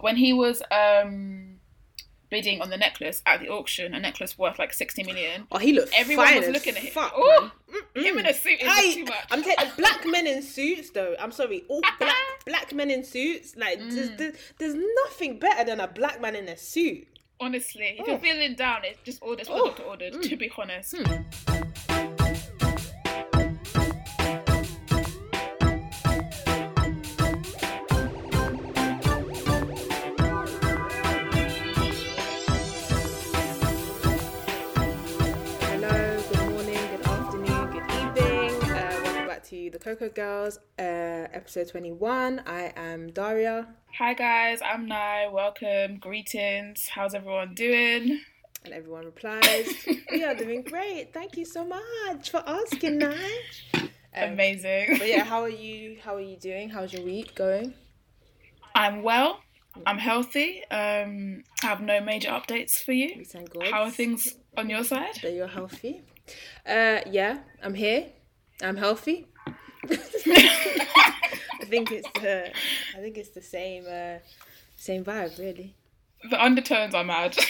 when he was um bidding on the necklace at the auction, a necklace worth like sixty million. Oh, he looked Everyone was as looking at him. Fuck, Ooh, him in a suit is Aye, too much. I'm telling black men in suits though. I'm sorry, all black black men in suits. Like Mm. there's, there's, there's nothing better than a black man in a suit. Honestly, if Oh. you're feeling down, it's just order. It's what Oh. the doctor ordered. To be honest. Hello, Cocoa Girls, uh, episode 21. I am Daria, Hi guys, I'm Nai. Welcome, greetings. How's everyone doing? and everyone replies, "We are doing great. Thank you so much for asking, Nai." Um, Amazing. But yeah, how are you? How are you doing? How's your week going? I'm well. I'm healthy. Um, I have no major updates for you. We thank God. How are things on your side? that you're healthy. Uh, yeah, I'm here. I'm healthy. I think it's the I think it's the same uh, same vibe really. The undertones are mad.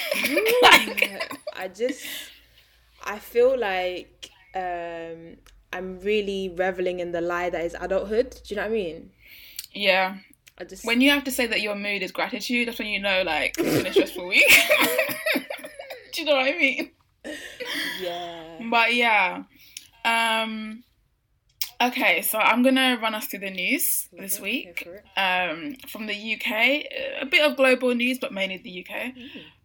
Yeah, I just I feel like um, I'm really reveling in the lie that is adulthood. Do you know what I mean? yeah. I just When you have to say that your mood is gratitude, that's when you know like it's been a stressful week. Do you know what I mean? yeah. But yeah. Um okay, so I'm gonna run us through the news this week. Um from the UK. A bit of global news, but mainly the UK.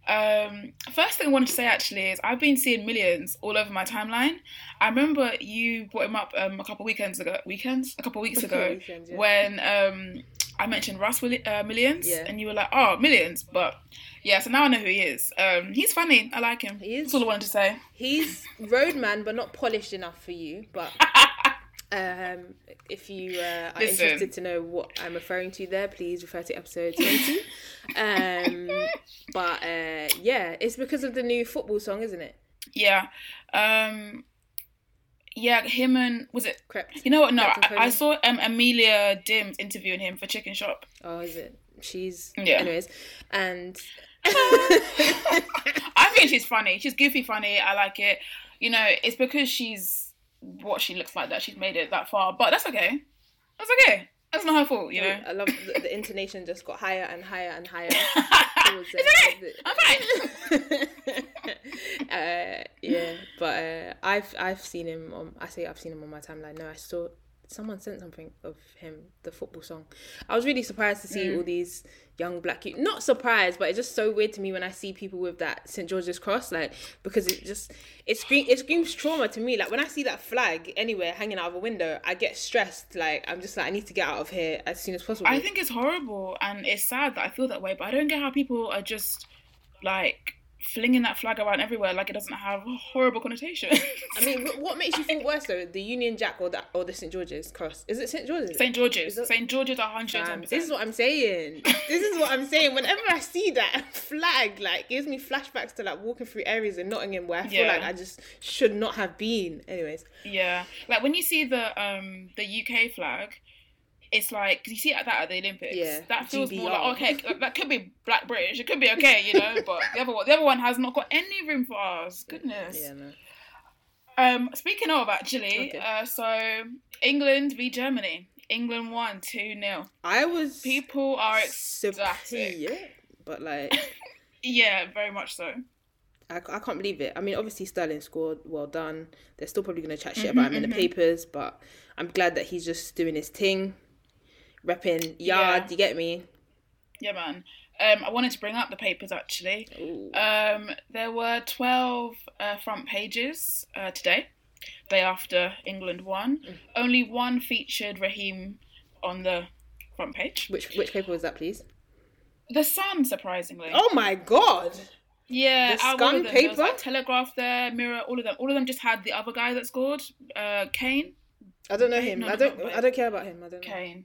Um, first thing I wanted to say actually is I've been seeing millions all over my timeline. I remember you brought him up um, a couple weekends ago, weekends, a couple weeks ago, Weekends, yeah. when um, I mentioned Russ uh, Millions, Yeah. and you were like, "Oh, millions!" But yeah, so now I know who he is. Um, he's funny. I like him. He is. That's all I wanted to say. He's roadman, but not polished enough for you. But um, if you uh, are Listen. interested to know what I'm referring to there, please refer to episode 20. um, but uh, yeah, it's because of the new football song, isn't it? Yeah, um, yeah. Him and was it? Krept. You know what? No, I, I saw um, Amelia Dims interviewing him for Chicken Shop. Oh, is it? She's. Yeah. Anyways. And. I think she's funny. She's goofy funny. I like it. You know, it's because she's what she looks like that she's made it that far. But that's okay. That's okay. That's not her fault, you know. I love the, the intonation just got higher and higher and higher. it's okay. I'm fine. uh, yeah, but uh, I've I've seen him on. I say I've seen him on my timeline. No, I saw someone sent something of him, the football song. I was really surprised to see all mm. these young black youth. Not surprised, but it's just so weird to me when I see people with that St George's cross, like because it just it screams it screams trauma to me. Like when I see that flag anywhere hanging out of a window, I get stressed. Like I'm just like I need to get out of here as soon as possible. I think it's horrible and it's sad that I feel that way, but I don't get how people are just like flinging that flag around everywhere like it doesn't have horrible connotation. I mean, what makes you think worse though, the Union Jack or the or the St George's cross? Is it St George's? St. George's. that- St. George's are 110%. Um, this is what I'm saying. This is what I'm saying. Whenever I see that flag, like, gives me flashbacks to like walking through areas in Nottingham where I feel Yeah. like I just should not have been. Anyways, Yeah, like when you see the um the UK flag, it's like 'cause you see it that at the Olympics. Yeah, that feels more like okay, that- that could be Black British. It could be okay, you know. But the other one, the other one has not got any room for us. Goodness. yeah, no. Um, speaking of actually, Okay. uh, so England v Germany. England won two 0 I was People are ecstatic. yeah, but like. Yeah, very much so. I, I can't believe it. I mean, obviously Sterling scored. Well done. They're still probably going to chat shit Mm-hmm, about him in the papers, but I'm glad that he's just doing his thing, repping yard. Yeah. You get me? Yeah, man. Um, I wanted to bring up the papers actually. Um, there were 12 uh, front pages uh, today, day after England won. Mm. Only one featured Raheem on the front page. Which which paper was that, please? The Sun, surprisingly. Oh my god! yeah, the out of Sun of them, there was, paper? like, Telegraph there, Mirror, all of them. All of them just had the other guy that scored, uh, Kane. I don't know him. no, I don't. no. I don't care about him. I don't know.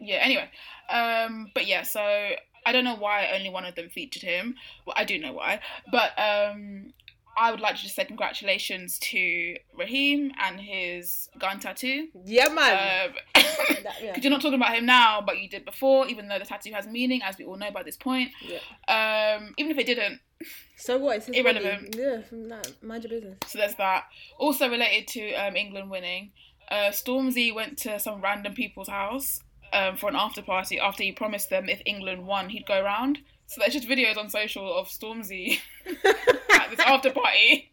Yeah, anyway. Um, but yeah, so I don't know why only one of them featured him. Well, I do know why. But um, I would like to just say congratulations to Raheem and his gun tattoo. Yeah, man. Um, That- yeah. Because you're not talking about him now, but you did before, even though the tattoo has meaning, as we all know by this point. Yeah. Um, even if it didn't, So what? It's Irrelevant. body. Yeah, from that, mind your business. so there's that. Also related to um, England winning, uh, Stormzy went to some random people's house um, for an after party after he promised them if England won, he'd go round. So there's just videos on social of Stormzy at this after party.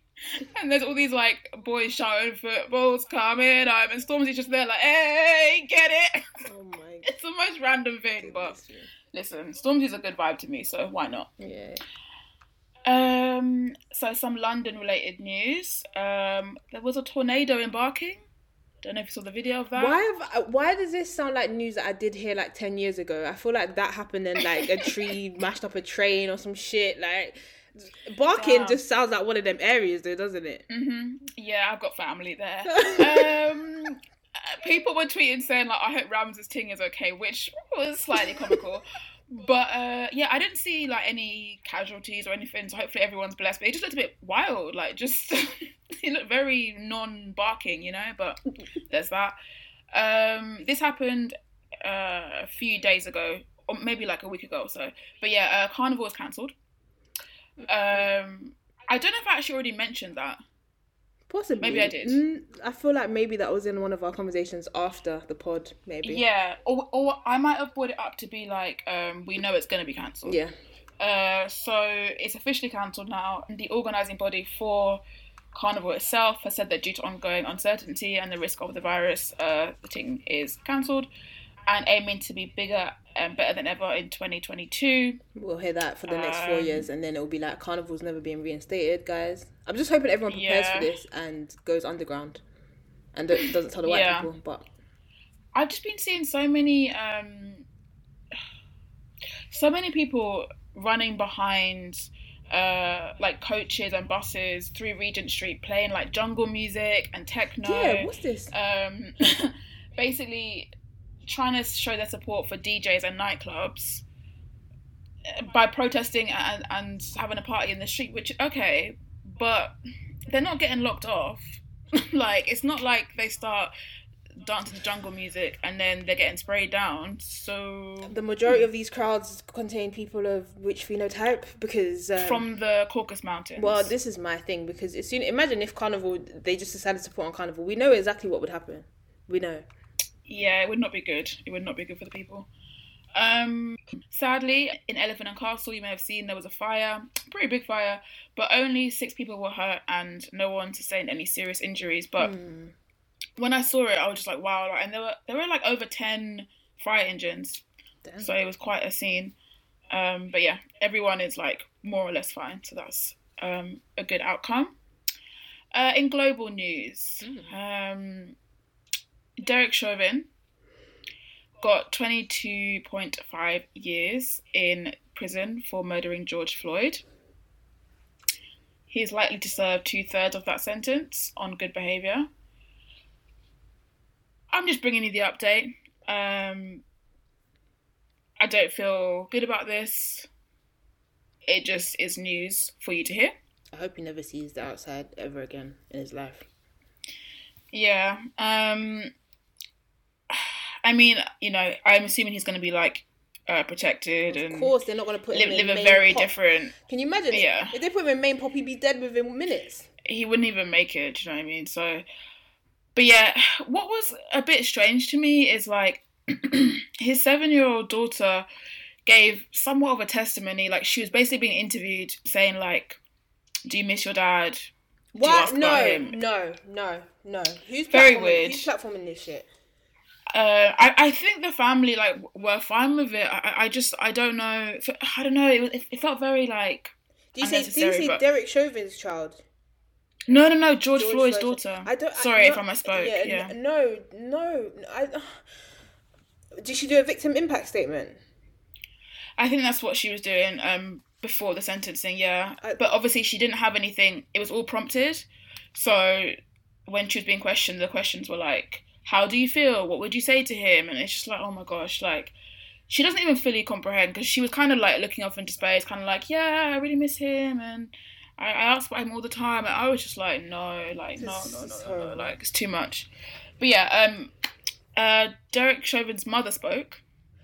And there's all these like boys shouting football's coming home and Stormzy's just there like, hey, get it? Oh my It's the most random thing, but listen, Stormzy's a good vibe to me, so why not? Yeah. Um, so some London related news. Um, there was a tornado in Barking. Don't know if you saw the video of that. Why have why does this sound like news that I did hear like ten years ago? I feel like that happened and like a tree mashed up a train or some shit. Like barking Damn. just sounds like one of them areas, though, doesn't it? hmm Yeah, I've got family there. um, uh, people were tweeting saying like, "I hope Ramz's ting is okay," which was slightly comical. But uh, yeah, I didn't see like any casualties or anything. So hopefully everyone's blessed. But it just looked a bit wild. Like just it looked very non-barking, you know. But there's that. Um, this happened uh, a few days ago, or maybe like a week ago or so. But yeah, uh, Carnival was cancelled. Um, I don't know if I actually already mentioned that. Possibly. Maybe I did. Mm, I feel like maybe that was in one of our conversations after the pod. Maybe. Yeah, or, or I might have brought it up to be like, um, we know it's going to be cancelled. Yeah. Uh, so it's officially cancelled now. And the organising body for Carnival itself has said that due to ongoing uncertainty and the risk of the virus, uh, the thing is cancelled and aiming to be bigger and better than ever in 2022. We'll hear that for the next four Um, years, and then it'll be like carnival's never being reinstated, guys. I'm just hoping everyone prepares Yeah. for this and goes underground, and do- doesn't tell the white Yeah. people. But I've just been seeing so many, um, so many people running behind, uh, like coaches and buses through Regent Street, playing like jungle music and techno. yeah, what's this? um, basically trying to show their support for DJs and nightclubs uh, by protesting and, and having a party in the street. Which okay, but they're not getting locked off. like it's not like they start dancing to jungle music and then they're getting sprayed down. So The majority of these crowds contain people of which phenotype? Because um, from the Caucasus Mountains. well, this is my thing because as soon imagine if carnival they just decided to put on carnival, we know exactly what would happen. We know. Yeah, it would not be good. It would not be good for the people. Um, sadly, in Elephant and Castle, you may have seen there was a fire, pretty big fire, but only six people were hurt and no one sustained any serious injuries. But Hmm. when I saw it, I was just like, wow! like, And there were there were like over ten fire engines, Damn. so it was quite a scene. Um, but yeah, everyone is like more or less fine, so that's um, a good outcome. Uh, in global news, um, Derek Chauvin got 22.5 years in prison for murdering George Floyd. He is likely to serve two thirds of that sentence on good behaviour. I'm just bringing you the update. Um, I don't feel good about this. It just is news for you to hear. I hope he never sees the outside ever again in his life. Yeah. Um I mean, you know, I'm assuming he's going to be like uh, protected Of and Of course, they're not going to put live, him in live a very pop. different. Can you imagine? Yeah. If they put him in main pop, he'd be dead within minutes. He wouldn't even make it. Do you know what I mean? So, but yeah, what was a bit strange to me is like his seven-year-old daughter gave somewhat of a testimony. Like she was basically being interviewed, saying like, "Do you miss your dad?" What? No, no, no, no. Who's Very platforming- weird. Who's platforming this shit? Uh, I, I think the family like were fine with it. I, I- just I don't know. I don't know. It, it felt very like Do you say? Do you say but- Derek Chauvin's child? no no no George, George Floyd's Floyd's- daughter. I don't. Sorry I, if I misspoke. Yeah, n- No, no. I. Did she do a victim impact statement? I think that's what she was doing um before the sentencing. Yeah, I- but obviously she didn't have anything. It was all prompted. So when she was being questioned, the questions were like, "How do you feel? What would you say to him?" And it's just like, oh my gosh, like. She doesn't even fully comprehend because she was kind of like looking off into space, kind of like, yeah, I really miss him, and I, I asked about him all the time, and I was just like, no, like no, no, no, no, no, like it's too much. But yeah, um, uh, Derek Chauvin's mother spoke.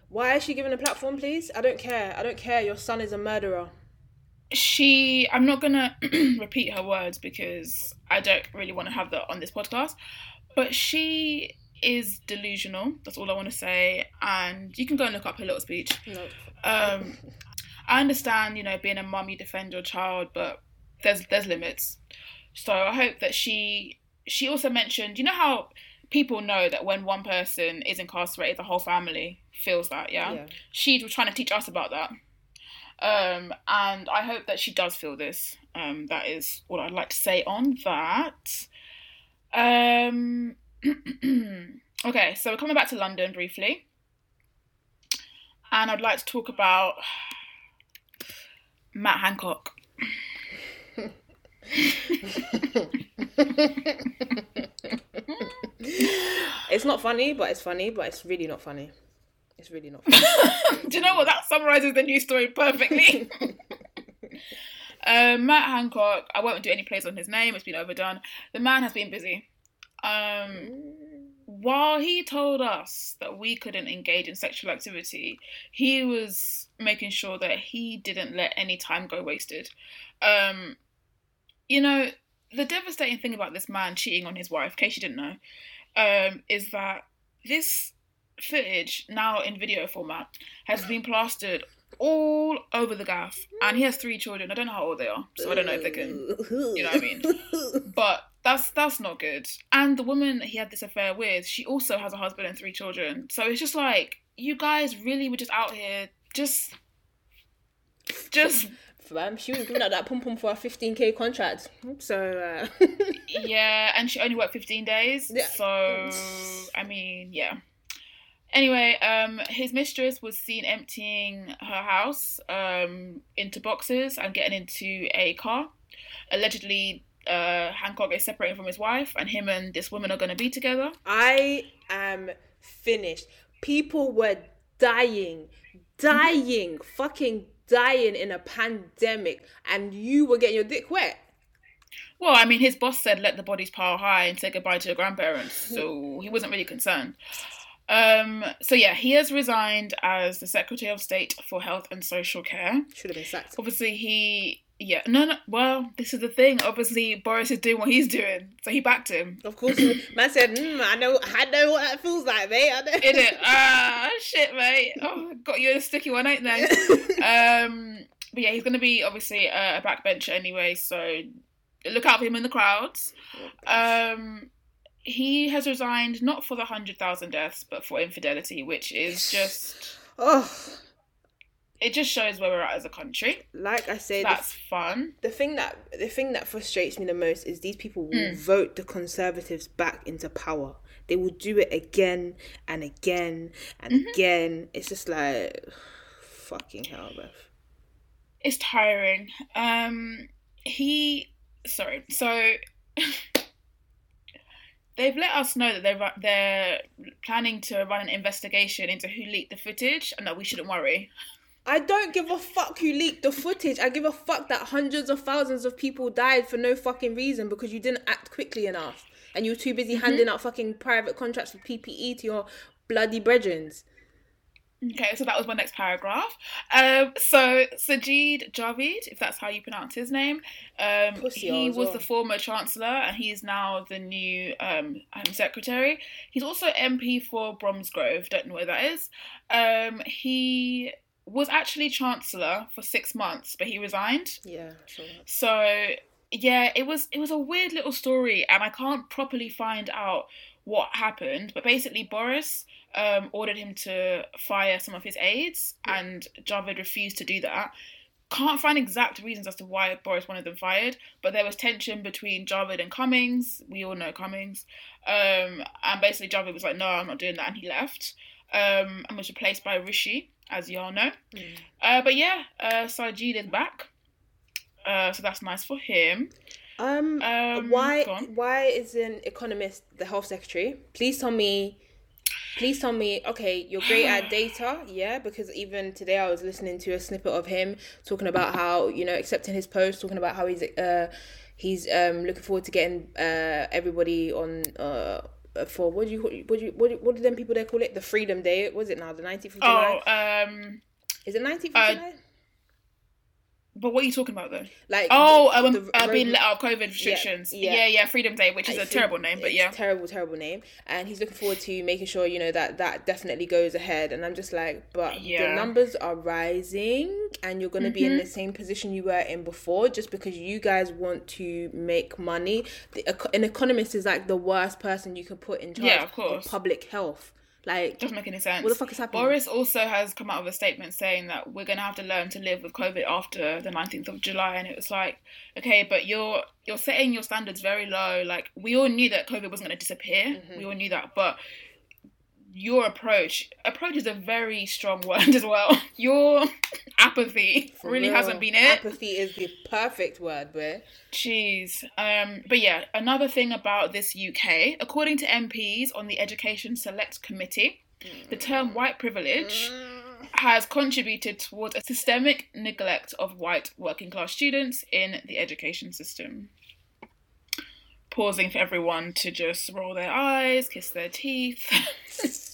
Why is she given a platform, please? I don't care. I don't care. Your son is a murderer. She, I'm not gonna repeat her words because I don't really want to have that on this podcast. But she is delusional. That's all I want to say. And you can go and look up her little speech. No. Um, I understand, you know, being a mum, you defend your child, but there's there's limits. So I hope that she she also mentioned, you know how people know that when one person is incarcerated, the whole family feels that, yeah. Yeah. She was trying to teach us about that. Um, and I hope that she does feel this. Um, that is what I'd like to say on that. Um, okay, so we're coming back to London briefly. And I'd like to talk about Matt Hancock. It's not funny, but it's funny, but it's really not funny. It's really not funny. Do you know what? That summarizes the news story perfectly. um, Matt Hancock, I won't do any plays on his name, it's been overdone. The man has been busy. Um, while he told us that we couldn't engage in sexual activity, he was making sure that he didn't let any time go wasted. Um, you know, the devastating thing about this man cheating on his wife, in case you didn't know, um, is that this footage, now in video format, has been plastered all over the gaff. And he has three children. I don't know how old they are, so I don't know if they can you know what I mean? But that's that's not good. And the woman he had this affair with, she also has a husband and three children. So it's just like you guys really were just out here just just Fam, she was giving out that pom pom for a 15k contract. So, uh, yeah, and she only worked 15 days. Yeah. So I mean, yeah. Anyway, um, his mistress was seen emptying her house um, into boxes and getting into a car. Allegedly, uh, Hancock is separating from his wife, and him and this woman are going to be together. I am finished. People were dying, dying, fucking dying in a pandemic, and you were getting your dick wet. Well, I mean, his boss said let the bodies pile high and say goodbye to your grandparents, so he wasn't really concerned. Um, so yeah, he has resigned as the Secretary of State for Health and Social Care. Should have been sacked. Obviously, he yeah no no. Well, this is the thing. Obviously, Boris is doing what he's doing, so he backed him. Of course, man said, mm, "I know, I know what that feels like, mate." I know. In it, ah shit, mate. Oh, got you in a sticky one, ain't there? um, but yeah, he's gonna be obviously a, a backbencher anyway, so look out for him in the crowds. Um, he has resigned not for the hundred thousand deaths, but for infidelity, which is just oh, it just shows where we're at as a country. like I said, That's fun. the thing that the thing that frustrates me the most is these people will Mm. vote the conservatives back into power. They will do it again and again and Mm-hmm. again. It's just like fucking hell, bruv. It's tiring. Um, he sorry. So they've let us know that they're they're planning to run an investigation into who leaked the footage and that we shouldn't worry. I don't give a fuck who leaked the footage. I give a fuck that hundreds of thousands of people died for no fucking reason because you didn't act quickly enough and you were too busy handing mm-hmm. out fucking private contracts for PPE to your bloody brethrens. Okay, so that was my next paragraph. Um, so Sajid Javid, if that's how you pronounce his name, um, he was well. the former chancellor and he's now the new um, Home Secretary. He's also MP for Bromsgrove. Don't know where that is. Um, he was actually chancellor for six months, but he resigned. Yeah, sure. So yeah, it was it was a weird little story, and I can't properly find out what happened. But basically, Boris um, ordered him to fire some of his aides, and Javid refused to do that. Can't find exact reasons as to why Boris wanted them fired, but there was tension between Javid and Cummings. We all know Cummings, um, and basically Javid was like, "No, I'm not doing that," and he left. Um, and was replaced by Rishi, as you all know. Uh, but yeah, uh, Sajid is back. Uh, so that's nice for him. Um, Um, why why is an economist the health secretary? Please tell me Please tell me, okay, you're great at data, yeah, because even today I was listening to a snippet of him talking about how, you know, accepting his post, talking about how he's uh he's um looking forward to getting uh everybody on uh for what do you what do you what do, what do them people there call it the Freedom Day? Was it now the nineteenth of July? Oh, um, Is it nineteenth uh, of July? But what are you talking about though? Like Oh, the- um, the uh, being let out of COVID restrictions. yeah. Yeah, yeah, Freedom Day, which is I a terrible name, but it's yeah. terrible, terrible name. And he's looking forward to making sure you know that that definitely goes ahead. And I'm just like, but the numbers are rising, and you're going to be Mm-hmm. in the same position you were in before, just because you guys want to make money. The, an economist is like the worst person you can put in charge Yeah, of course. public health. Like, Doesn't make any sense. What the fuck is happening? Boris also has come out with a statement saying that we're gonna have to learn to live with COVID after the nineteenth of July, and it was like, okay, but you're you're setting your standards very low. Like we all knew that COVID wasn't gonna disappear. Mm-hmm. We all knew that, but your approach approach is a very strong word as well. Your apathy for really real, hasn't been it. Apathy is the perfect word, but Jeez. Um, but yeah, another thing about this UK, according to MPs on the Education Select Committee, the term white privilege has contributed towards a systemic neglect of white working class students in the education system. Pausing for everyone to just roll their eyes, kiss their teeth.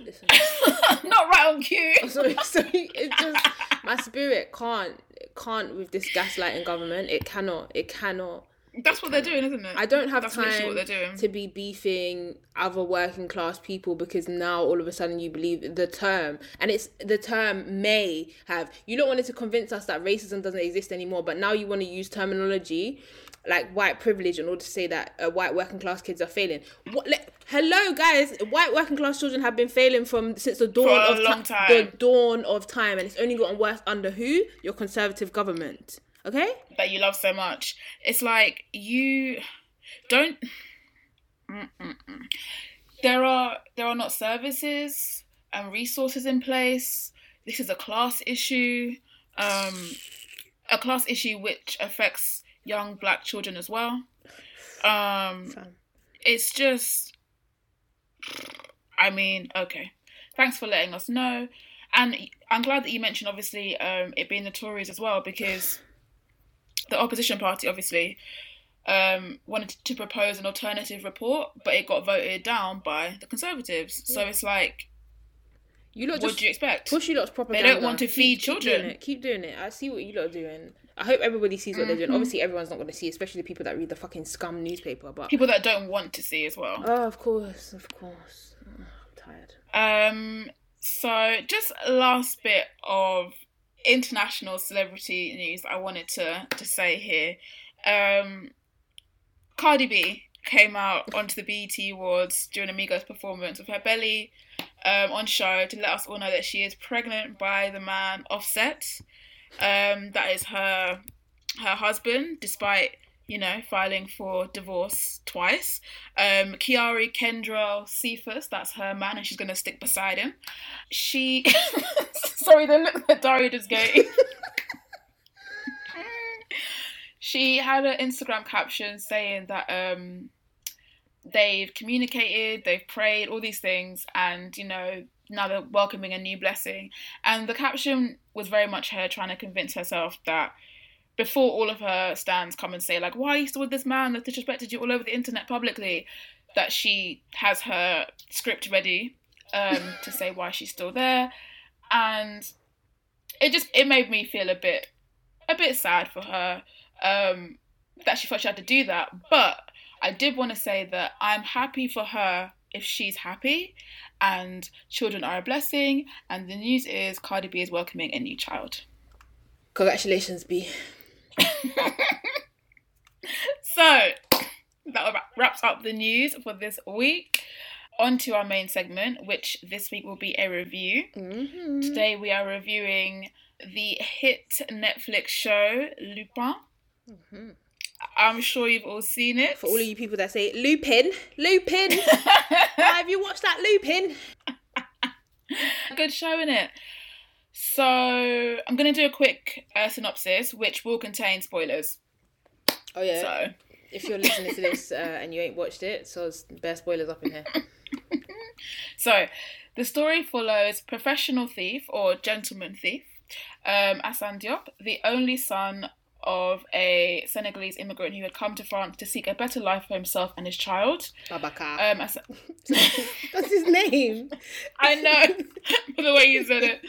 listen. Not right on cue. Oh, sorry, sorry. It just my spirit can't can't with this gaslighting government. It cannot. It cannot. That's what they're doing, isn't it? I don't have That's time what they're doing. to be beefing other working class people because now all of a sudden you believe the term and it's the term may have you don't wanted to convince us that racism doesn't exist anymore but now you want to use terminology like white privilege in order to say that uh, white working class kids are failing what hello guys white working class children have been failing from since the dawn of long time. the dawn of time and it's only gotten worse under who your conservative government okay that you love so much. It's like you don't. Mm-mm-mm. There are there are not services and resources in place. This is a class issue, um, a class issue which affects young black children as well. Um, it's just i mean okay. Thanks for letting us know. And i'm glad that you mentioned obviously um, it being the tories as well because the opposition party obviously um, wanted to propose an alternative report but it got voted down by the conservatives. So it's like you lot what just do you expect Push you lot's propaganda. They don't want to feed keep children. Doing it. Keep doing it. I see what you lot are doing. I hope everybody sees what they're Mm-hmm. doing. Obviously, everyone's not going to see, especially the people that read the fucking scum newspaper. But people that don't want to see as well oh, of course, of course. Oh, I'm tired. Um, so just last bit of international celebrity news I wanted to to say here. Um, Cardi B came out onto the BET Awards during Amigos performance with her belly um, on show to let us all know that she is pregnant by the man Offset. Um, that is her her husband, despite you know filing for divorce twice. Um, Kiari Kendrell Cephus, that's her man, and she's gonna stick beside him. She, sorry, the look that Daria just gave. she had an Instagram caption saying that um, they've communicated, they've prayed, all these things, and you know now they're welcoming a new blessing. And the caption was very much her trying to convince herself that before all of her stands come and say like, "Why are you still with this man that disrespected you all over the internet publicly?" That she has her script ready um, to say why she's still there, and it just it made me feel a bit a bit sad for her um, that she thought she had to do that. But I did want to say that I'm happy for her if she's happy, and children are a blessing. And the news is Cardi B is welcoming a new child. Congratulations, B. So that wraps up the news for this week. On to our main segment, which this week will be a review. Mm-hmm. Today we are reviewing the hit Netflix show Lupin. Mhm. I'm sure you've all seen it. For all of you people that say Lupin, Lupin, have you watched that Lupin? Good show, in it. So I'm going to do a quick uh, synopsis, which will contain spoilers. Oh yeah. So If you're listening to this uh, and you ain't watched it, so it's bare spoilers up in here. so, the story follows professional thief or gentleman thief, um, Hassan Diop, the only son of a Senegalese immigrant who had come to France to seek a better life for himself and his child. Babakar. Um, Ass- That's his name. I know the way you said it.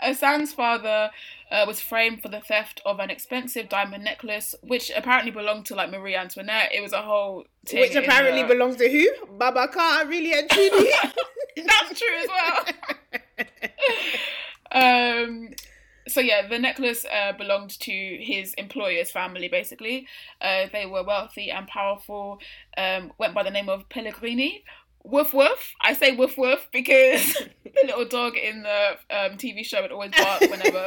Hassan's father uh, was framed for the theft of an expensive diamond necklace, which apparently belonged to like Marie Antoinette. It was a whole Which apparently the- belongs to who? Babakar, really and truly. That's true as well. um, so yeah, the necklace uh, belonged to his employer's family. Basically, uh, they were wealthy and powerful. Um, went by the name of Pellegrini. Woof woof. I say woof woof because the little dog in the um, TV show would always bark whenever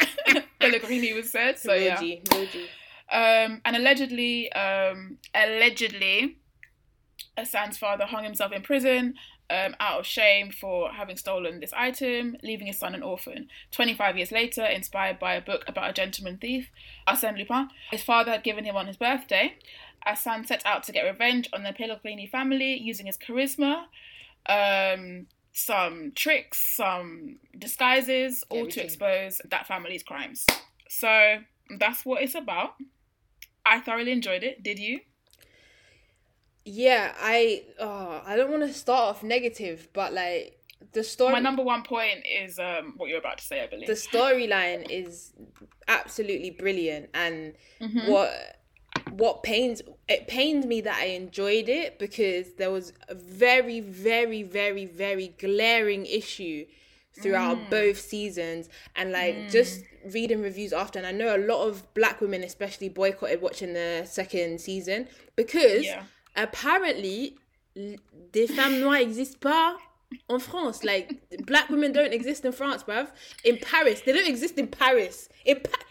Pellegrini was said. So yeah. Roji. Um, and allegedly, um, allegedly, Hassan's father hung himself in prison um, out of shame for having stolen this item, leaving his son an orphan. 25 years later, inspired by a book about a gentleman thief, Arsène Lupin, his father had given him on his birthday. Hassan set out to get revenge on the Pellegrini family using his charisma, um, some tricks, some disguises, all to expose that family's crimes. So that's what it's about. I thoroughly enjoyed it. Did you? Yeah, I oh, I don't want to start off negative, but like the story My number one point is um, what you're about to say, I believe. the storyline is absolutely brilliant and Mhm. what what pains it pained me that I enjoyed it because there was a very very very very glaring issue throughout Mm. both seasons and like just reading reviews after and I know a lot of black women especially boycotted watching the second season because Yeah. Apparently des femmes noires existent pas en France. Like black women don't exist in France bruv. In Paris. They don't exist in Paris. In pa-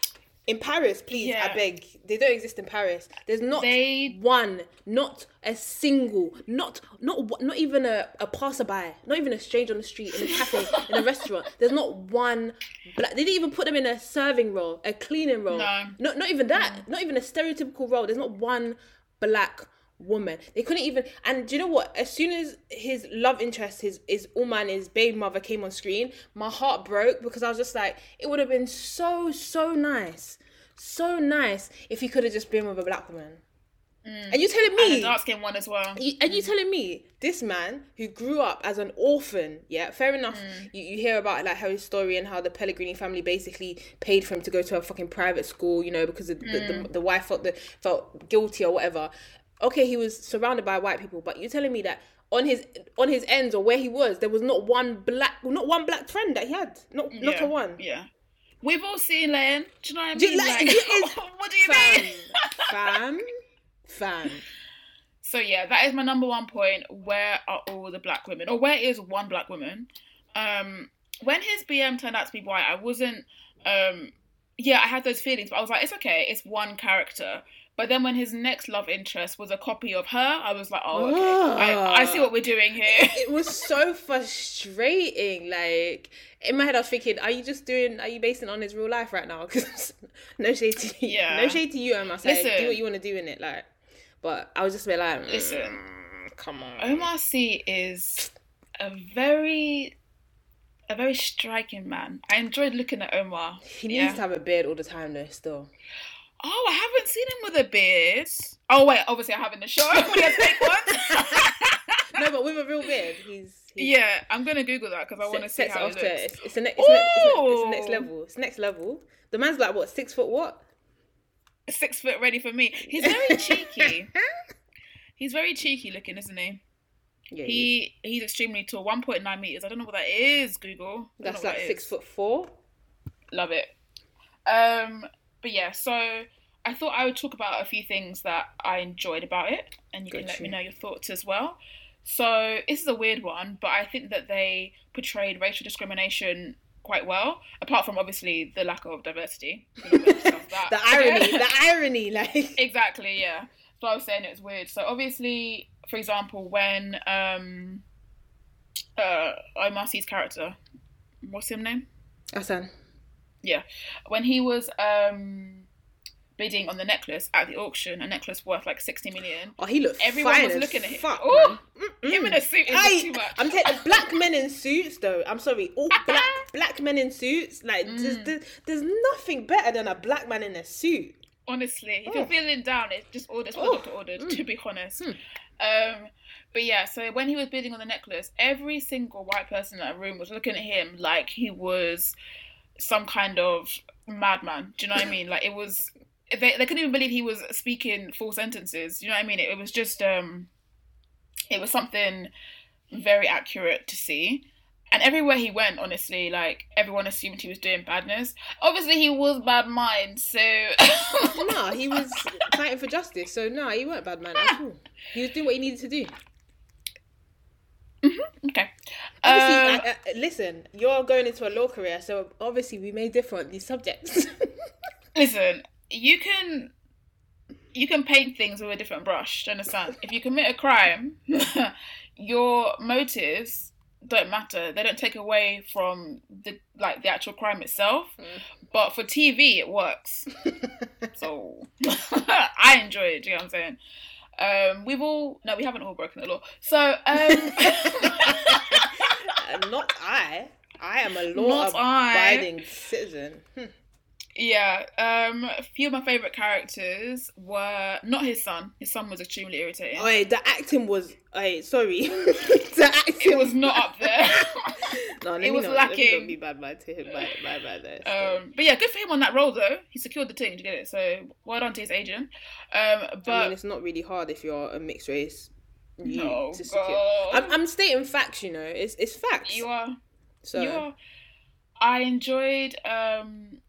in Paris please Yeah. I beg. They don't exist in Paris. There's not They- one. Not a single. Not not not even a, a passerby. Not even a stranger on the street in a cafe in a restaurant. There's not one black they didn't even put them in a serving role a cleaning role. No. not not even that. Not even a stereotypical role. There's not one black woman they couldn't even and do you know what as soon as his love interest his his Uman his baby mother came on screen my heart broke because I was just like it would have been so so nice so nice if he could have just been with a black woman and you telling Mm. and me dark skin one as well. you, and you telling me this man who grew up as an orphan, yeah, fair enough. Mm. You, you hear about like how his story and how the Pellegrini family basically paid for him to go to a fucking private school, you know, because the, the, Mm. the, the wife felt the, felt guilty or whatever. Okay, he was surrounded by white people, but you're telling me that on his on his ends or where he was, there was not one black, not one black friend that he had, not not a one. Yeah. We've all seen Leon. Do you know what I mean? Do like- Like, is- what do you Fam, mean? fam, fam. So yeah, that is my number one point. Where are all the black women, or where is one black woman? Um, when his BM turned out to be white, I wasn't. Um, yeah, I had those feelings, but I was like, it's okay, it's one character. But then when his next love interest was a copy of her, I was like, oh, okay, I, I see what we're doing here. it was so frustrating. Like in my head, I was thinking, "Are you just doing? Are you basing on his real life right now?" Because no shade to you, Yeah. no shade to you, Omar. Listen. do what you want to do in it, like. But I was just like, mm, Listen. come on. Omar Sy is a very, a very striking man. I enjoyed looking at Omar. he needs yeah. to have a beard all the time, though. Still, Oh, I haven't seen him with a beard. Oh wait, obviously I have in the show when he has fake one. no, but with a real beard, he's. he's yeah, I'm gonna Google that because I want to see how it looks. it's, it's, the next, it's, ne- it's, ne- it's the next level. It's next level. The man's like what six foot what? Six foot ready for me. He's very cheeky. He's very cheeky looking, isn't he? Yeah, He he's extremely tall, 1.9 meters. I don't know what that is. Google. That's like six is. foot four. Love it. Um, but yeah, so I thought I would talk about a few things that I enjoyed about it, and you can Got let me know your thoughts as well. So this is a weird one, but I think that they portrayed racial discrimination quite well, apart from obviously the lack of diversity. We're not gonna discuss that. The irony, the irony, like. exactly, yeah. So I was saying it was weird. So obviously, for example, when um uh Omar Sy's character, what's his name? Hassan. Yeah, when he was um bidding on the necklace at the auction, a necklace worth like sixty million. Oh, he looked Everyone was as looking at him. Fuck, Ooh, him in a suit is I, too much. I'm telling black men in suits though. I'm sorry, all black black men in suits. Like there's, Mm. there's, there's nothing better than a black man in a suit. Honestly, if Oh. you're feeling down, it's just order. It's what Oh. the doctor ordered. To be honest. Hmm. Um, but yeah, so when he was bidding on the necklace, every single white person in that room was looking at him like he was some kind of madman. Do you know what I mean? Like it was. They, they couldn't even believe he was speaking full sentences. You know what I mean? It, it was just um, it was something very accurate to see. And everywhere he went, honestly, like everyone assumed he was doing badness. Obviously, he was bad mind, so No, he was fighting for justice. So no, he weren't bad man at all. He was doing what he needed to do. okay. Obviously, Um, like, uh, listen, you're going into a law career, so obviously we may differ on these subjects. listen, you can you can paint things with a different brush. Do you understand? If you commit a crime, your motives don't matter. They don't take away from the like the actual crime itself. Mm. But for TV, it works. So I enjoy it. Do you know what I'm saying? Um, we've all no, we haven't all broken the law. So um, Uh, not I. I am a law-abiding citizen. Hmm. Yeah, um, a few of my favorite characters were not his son. His son was extremely irritating. Wait, the acting was. Wait, sorry. the acting It was not up there. No, let it me was not, Let lacking. not be bad bad to him. Bad, bad, bad there. still. Um, but yeah, good for him on that role though. He secured the thing to get it. So well done to his agent. Um, but I mean, it's not really hard if you're a mixed race. You no, to secure. God. I'm, I'm stating facts, you know. It's it's facts. you are. so You are. I enjoyed um,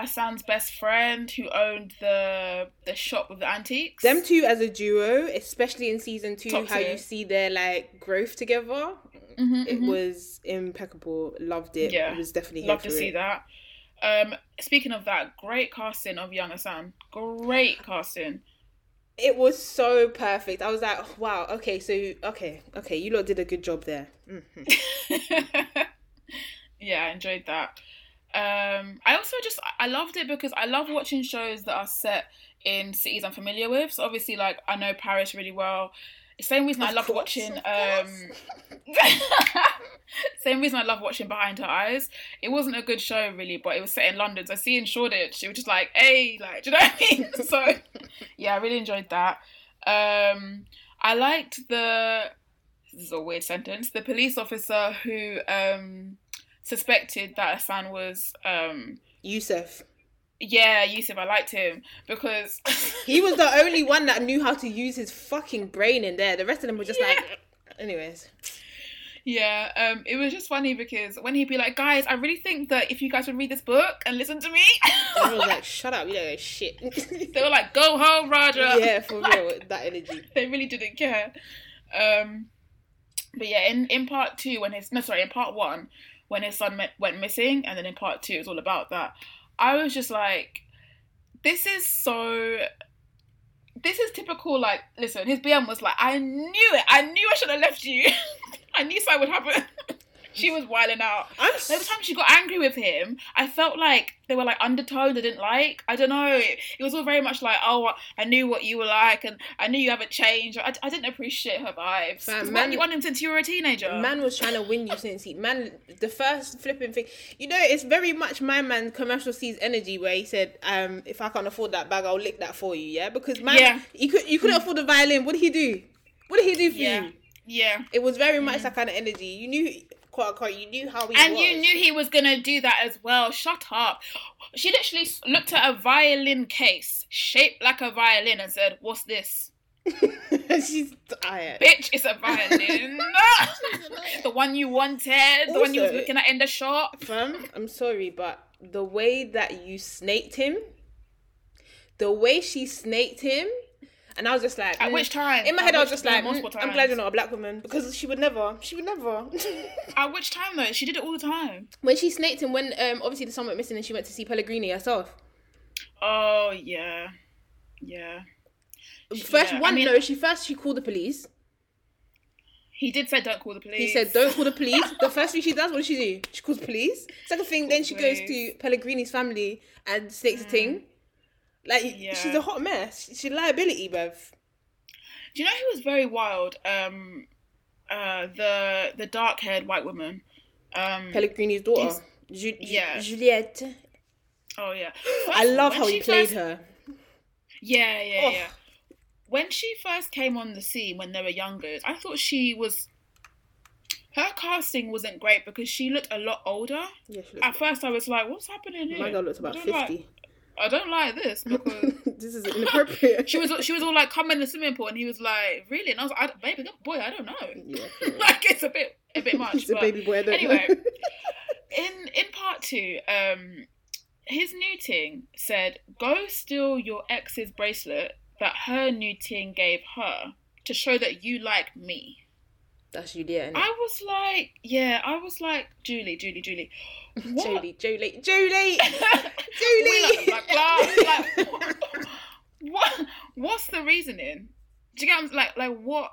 Hassan's best friend who owned the the shop with the antiques. them two as a duo, especially in season two, Top how tier. you see their like growth together. Mhm, It mhm. was impeccable. Loved it. Yeah. It was definitely Love to see it. that. Um, speaking of that, great casting of young Hassan. Great casting. It was so perfect. I was like, oh, wow. Okay, so okay, okay, you lot did a good job there. hmm yeah, I enjoyed that. Um, I also just I loved it because I love watching shows that are set in cities I'm familiar with. So obviously, like I know Paris really well. Same reason I love watching. Um, same reason I love watching Behind Her Eyes. It wasn't a good show really, but it was set in London. So seeing Shoreditch, it was just like, hey, like, do you know what I mean? so yeah, I really enjoyed that. Um, I liked the. This is a weird sentence. The police officer who um suspected that Hassan was um Yusuf. yeah Yusuf. I liked him because He was the only one that knew how to use his fucking brain in there. The rest of them were just like, anyways. yeah um it was just funny because when he'd be like guys I really think that if you guys would read this book and listen to me I was like, shut up, you don't know shit. they were like go home Roger yeah, for Like, real, that energy. they really didn't care um but yeah in in part two when his no sorry in part one when his son went missing and then in part two it was all about that. I was just like this is so this is typical like listen his BM was like I knew it. I knew I should have left you. I knew something would happen she was wilding out I'm every time she got angry with him I felt like there were like undertones I didn't like I don't know it, it was all very much like oh I knew what you were like and I knew you haven't changed I, I didn't appreciate her vibes man- man, you want him since you were a teenager Man was trying to win you since he man the first flipping thing. You know, it's very much my man commercial sees energy where he said, um, if I can't afford that bag, I'll lick that for you, yeah? Because man Yeah. you could you couldn't afford the violin. What did he do? What did he do for yeah you? yeah It was very much that kind of energy. You knew quote unquote, you knew how he and was. you knew he was gonna do that as well. Shut up. She literally looked at a violin case shaped like a violin and said, "What's this, She's tired. bitch? It's a violin. the one you wanted, the one you was looking at in the shop." Fam, I'm sorry, but the way that you snaked him, the way she snaked him, and I was just like, At mm. which time? In my head, I was just like, mm, I'm glad you're not a black woman because she would never, she would never. At which time though? She did it all the time. when she snaked him, when um obviously the son went missing and she went to see Pellegrini herself. Oh yeah, yeah. First Yeah, I one, mean- no, she first she called the police. He did say, "Don't call the police." He said, "Don't call the police." the first thing she does, what does she do? She calls police. Second thing, then she goes to Pellegrini's family and snakes a thing. Like Yeah. she's a hot mess. She's a liability, Bev. Do you know who was very wild? Um, uh, the the dark haired white woman. Um, Pellegrini's daughter. Ju- yeah. Juliette. oh yeah. I love how he played first- her. Yeah, yeah, Oh. yeah. When she first came on the scene when they were younger, I thought she was. Her casting wasn't great because she looked a lot older. Yeah, At looks, first, I was like, "What's happening here?" my girl looks about fifty. Like, I don't like this because this is inappropriate. she was she was all like, "Come in the swimming pool," and he was like, "Really?" And I was like, I, "Baby, boy, I don't know." Yeah, like it's a bit a bit much. He's a baby boy. Anyway, in in part two, um, his new ting said, "Go steal your ex's bracelet that her new ting gave her to show that you like me." That's you, dear. I was like, yeah, I was like, Julie, Julie, Julie, what? Julie, Julie, Jolie, We like, like, like, what? What's the reasoning? Do you get what I'm- like like what?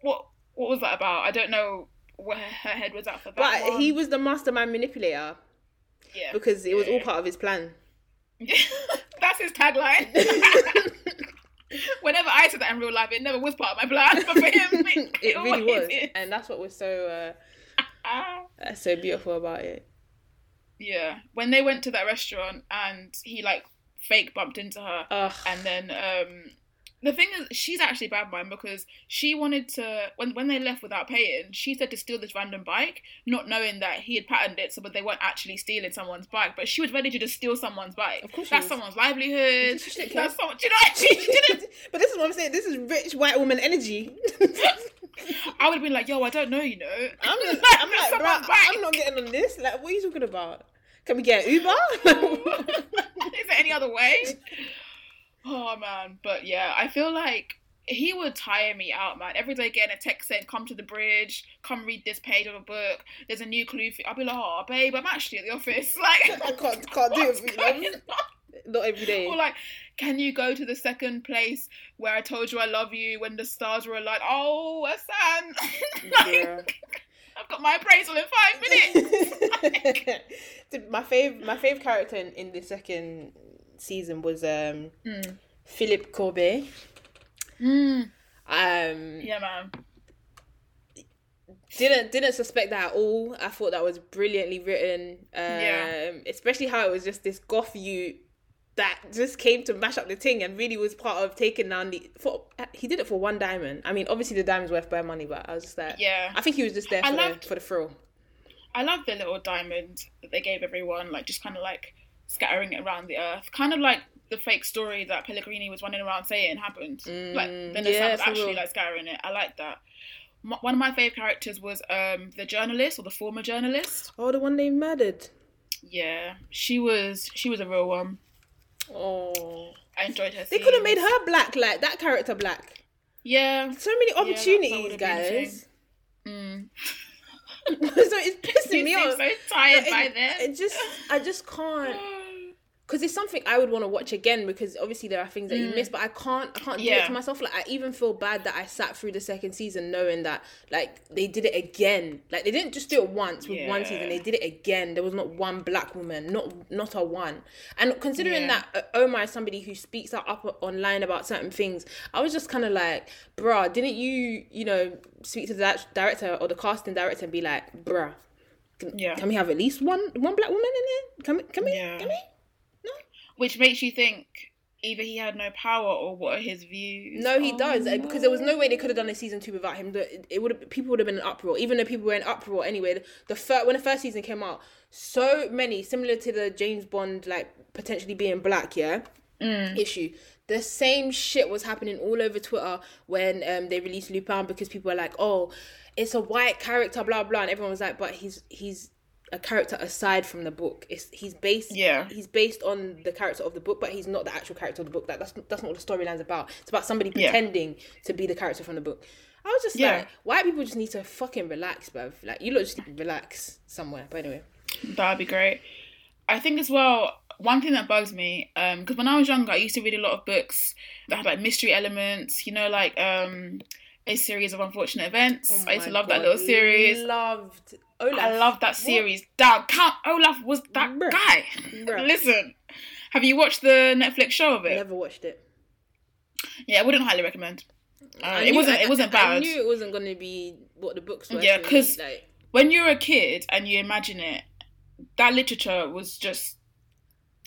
What? What was that about? I don't know where her head was at for that. But one. he was the mastermind manipulator yeah, because it was all part of his plan. that's his tagline. Whenever I said that in real life, it never was part of my plan, but for him, it, It really was, is. and that's what was so uh, Ah. so beautiful about it. Yeah, when they went to that restaurant and he like fake bumped into her, Ugh. and then um the thing is she's actually bad mind because she wanted to when when they left without paying she said to steal this random bike not knowing that he had patterned it so but they weren't actually stealing someone's bike but she was ready to just steal someone's bike Of course that's someo's livelihood that's someone do you know what she didn't but this is what I'm saying. This is rich white woman energy. I would have been like yo I don't know you know I'm, Like, like, I'm like, someone's bruh, bike. I'm not getting on this. Like, what are you talking about? Can we get Uber? is there any other way oh man but yeah I feel like he would tire me out, man. Every day getting a text saying, "Come to the bridge, come read this page of a book." There's a new clue. For you. I'll be like, "Oh, babe, I'm actually at the office." Like, I can't, can't do it what's for you. going love. on? Not every day. Or like, can you go to the second place where I told you I love you when the stars were aligned? Oh, Assane, like, Yeah. I've got my appraisal in five minutes. My fav my favorite character in, in the second season was um Mm. Philippe Courbet. Mm. Um Yeah, man. didn't didn't suspect that at all. I thought that was brilliantly written. Um Yeah. especially how it was just this goth you that just came to mash up the thing and really was part of taking down the for he did it for one diamond. I mean obviously the diamond's worth bare money, but I was just like Yeah. I think he was just there for loved- the for the thrill. I love the little diamond that they gave everyone, like just kind of like scattering it around the earth, kind of like the fake story that Pellegrini was running around saying happened. like Mm, then there's yeah, for actually real. like scattering it. I like that. One of my favorite characters was um the journalist or the former journalist. Oh the one they murdered. Yeah, she was she was a real one. Oh I enjoyed her. They could have made her black, like that character black. Yeah. So many opportunities, would've guys. Mm. so it's pissing You me off. so tired It- by then. It just, I just can't, because it's something I would want to watch again. Because obviously there are things that you miss, but I can't, I can't do it Mm. To myself. Like I even feel bad that I sat through the second season knowing that like they did it again. Like they didn't just do it once with one season; they did it again. There was not one black woman, not not a one. And considering Yeah. that uh, Omar is somebody who speaks out up online about certain things, I was just kind of like, bruh, didn't you, you know, speak to the director or the casting director and be like, bruh, can, Yeah. can we have at least one one black woman in here? Can we? Can we? Yeah. Can we? Which makes you think either he had no power or what are his views? No, he Oh, does uh, because there was no way they could have done a season two without him. It would people would have been in uproar, even though people were in uproar anyway. The, first when the first season came out, so many similar to the James Bond like potentially being black, yeah, issue. The same shit was happening all over Twitter when um they released Lupin because people were like, oh, it's a white character, blah blah, and everyone was like, but he's he's a character aside from the book. It's he's based Yeah. he's based on the character of the book, but he's not the actual character of the book. That that's that's not what the storyline's about. It's about somebody Yeah. pretending to be the character from the book. I was just Yeah. like, white people just need to fucking relax, bruv. Like you lot just relax somewhere. But anyway, That'd be great. I think as well, one thing that bugs me, um, because when I was younger, I used to read a lot of books that had like mystery elements, you know, like um, a series of unfortunate events. Oh I used to love that little series. Loved Olaf. I love that series. Damn, Count Olaf was that Bruh. guy. Bruh. Listen, Have you watched the Netflix show of it? Never watched it. Yeah, I wouldn't highly recommend. Uh, it wasn't. I- It wasn't bad. I knew it wasn't going to be what the books were. Yeah, because like, When you're a kid and you imagine it, that literature was just.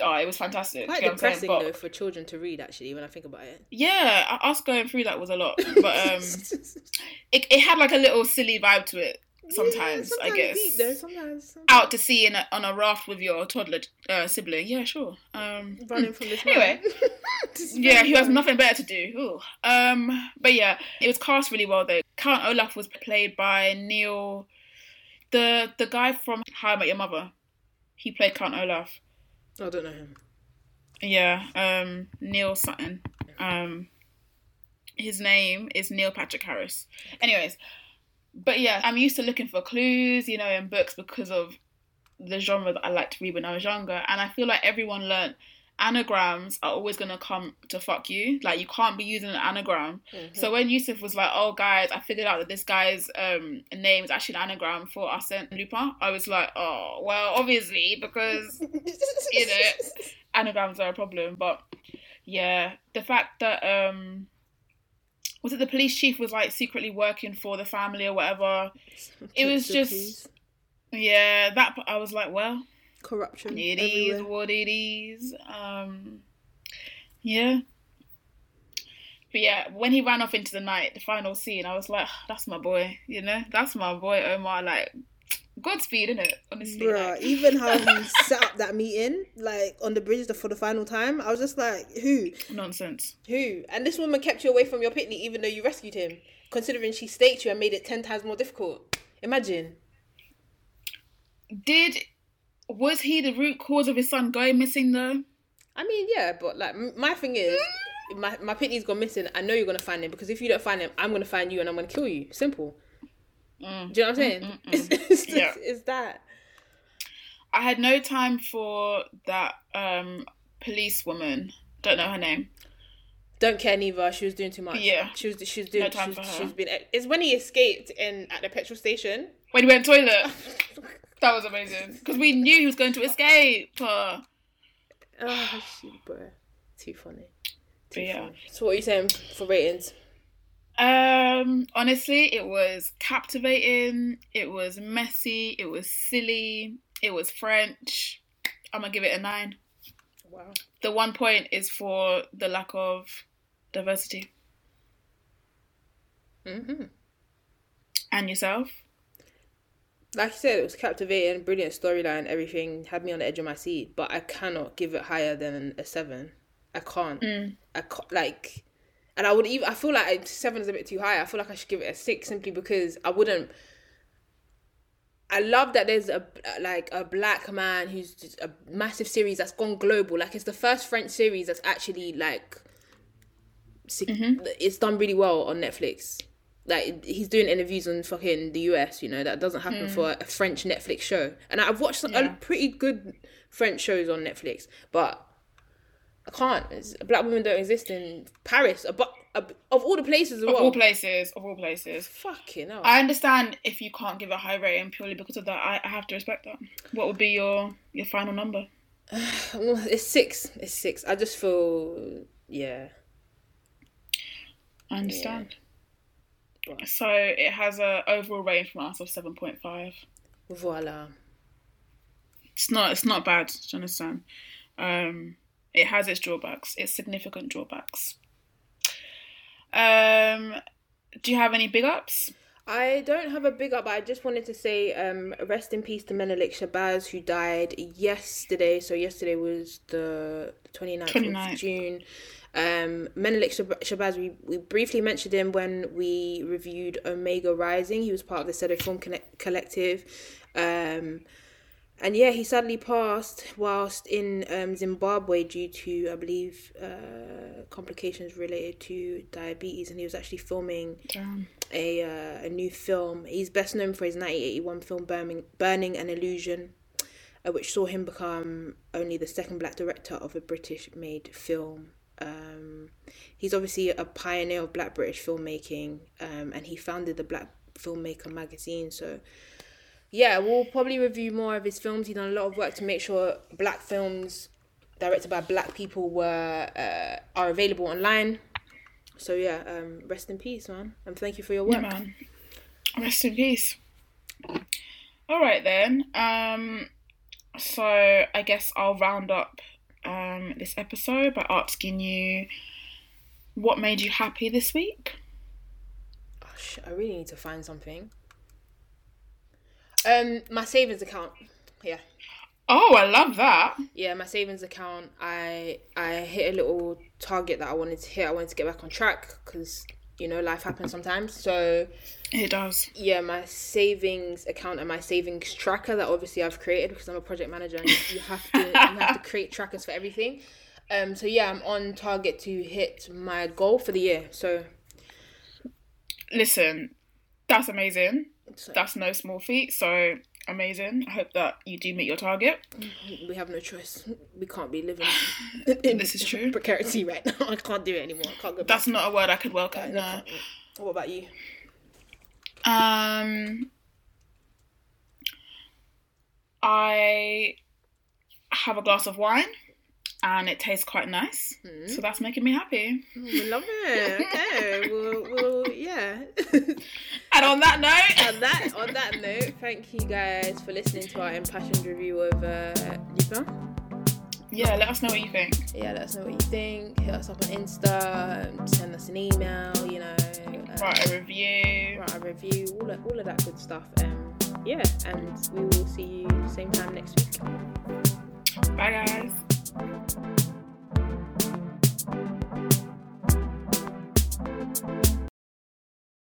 Oh, it was fantastic. quite Do you know what I'm saying? depressing though for children to read. Actually, when I think about it. Yeah, us going through that was a lot, but um, it it had like a little silly vibe to it. Sometimes, I guess. deep, though, sometimes, sometimes. Out to sea in a, on a raft with your toddler uh, sibling. Yeah, sure. Um, running from this. Anyway. man. This is yeah, he has nothing better to do. Ooh. Um, but yeah, it was cast really well though. Count Olaf was played by Neil, the the guy from How I Met Your Mother. He played Count Olaf. I don't know him. Yeah, um, Neil Sutton. Um, his name is Neil Patrick Harris. Anyways, but yeah, I'm used to looking for clues, you know, in books because of the genre that I liked to read when I was younger, and I feel like everyone learnt anagrams are always gonna come to fuck you. Like you can't be using an anagram. So when Yusuf was like, "Oh guys, I figured out that this guy's um name is actually an anagram for Arsène Lupin," I was like, "Oh well, obviously because you know, anagrams are a problem. But yeah, the fact that um was it the police chief was like secretly working for the family or whatever. It was just-. Yeah, that I was like, well, corruption. it is everywhere. what it is. Um yeah. But yeah, when he ran off into the night, the final scene, I was like, that's my boy, you know? That's my boy, Omar. Like, Godspeed, innit? Honestly. Bruh, like- even how he set up that meeting, like on the bridge for the final time, I was just like, who? nonsense. Who? And this woman kept you away from your picnic even though you rescued him, considering she staked you and made it 10 times more difficult. Imagine. Did was he the root cause of his son going missing though? I mean, yeah, but like, my thing is, my, my picnic's gone missing. I know you're to find him because if you don't find him, I'm to find you and I'm to kill you. Simple. Mm. Do you know what I'm saying? Mm, mm, It's, mm. it's, Yeah. it's that. I had no time for that um policewoman. Don't know her name. Don't care neither. She was doing too much. Yeah. She was. She was doing. No time she was, for her. she was being. It's when he escaped in at the petrol station. When he went toilet. that was amazing. Because we knew he was going to escape. Uh, Oh, shit, bro. Too funny. Too yeah. funny. So what are you saying for ratings? Um, honestly, it was captivating. It was messy. It was silly. It was French. I'm gonna give it a nine. Wow. The one point is for the lack of diversity. hmm And yourself? Like you said, it was captivating, brilliant storyline, everything had me on the edge of my seat. But I cannot give it higher than a seven. I can't. Mm. I can't, like, and I would even. I feel like seven is a bit too high. I feel like I should give it a six simply because I wouldn't. I love that there's a like a black man who's just a massive series that's gone global. Like it's the first French series that's actually like, sig- it's done really well on Netflix. Like he's doing interviews on fucking the US. You know that doesn't happen for hmm. a French Netflix show. And I've watched some, Yeah. pretty good French shows on Netflix, but I can't. It's, black women don't exist in Paris. But of all the places Of well. all places, of all places. Fucking hell. I understand if you can't give a high rating purely because of that. I, I have to respect that. What would be your your final number? It's six. It's six. I just feel yeah. I understand. Right. So it has a overall rating from us of seven point five. Voila. It's not it's not bad. Do you understand? Um, it has its drawbacks. Its significant drawbacks. Um, do you have any big ups? I don't have a big up, but I just wanted to say um, rest in peace to Menelik Shabazz, who died yesterday. So yesterday was the 29th, 29th. of June. Um, Menelik Shab- Shabazz, we, we briefly mentioned him when we reviewed Omega Rising. He was part of the Ceddo Film Connect- Collective. Um, and yeah, he sadly passed whilst in um, Zimbabwe due to, I believe, uh, complications related to diabetes. And he was actually filming Damn. a uh, a new film. He's best known for his 1981 film Burning, Burning an Illusion, uh, which saw him become only the second black director of a British made film. Um, he's obviously a pioneer of black British filmmaking, um, and he founded the Black Filmmaker magazine. So, yeah, we'll probably review more of his films. He's done a lot of work to make sure black films directed by black people were uh, are available online. So yeah, um, rest in peace, man, and thank you for your work. Yeah, man. Rest in peace. All right then. Um, so I guess I'll round up um this episode by asking you what made you happy this week. Oh, shit, I really need to find something. Um, my savings account. Yeah, Oh, I love that. yeah, my savings account. I I hit a little target that I wanted to hit. I wanted to get back on track because you know life happens sometimes. So It does. yeah, my savings account and my savings tracker that obviously I've created because I'm a project manager and you have to you have to create trackers for everything. Um, so yeah, I'm on target to hit my goal for the year. So, Listen, that's amazing. So That's no small feat. So amazing. I hope that you do meet your target. we have no choice. We can't be living in This is true. precarity right now. I can't do it anymore. I can't go back. That's not a word I could welcome. No. What about you? Um, I have a glass of wine, and it tastes quite nice. So that's making me happy. We love it. Okay. well, well, yeah. And on that note, on that on that note, thank you guys for listening to our impassioned review of uh, Lupin. yeah, let us know what you think. Yeah, let us know what you think. Hit us up on Insta. Send us an email. You know, uh, Write a review. write a review. All of, all of that good stuff. Um, yeah, and we will see you same time next week. Bye, guys. Thank you.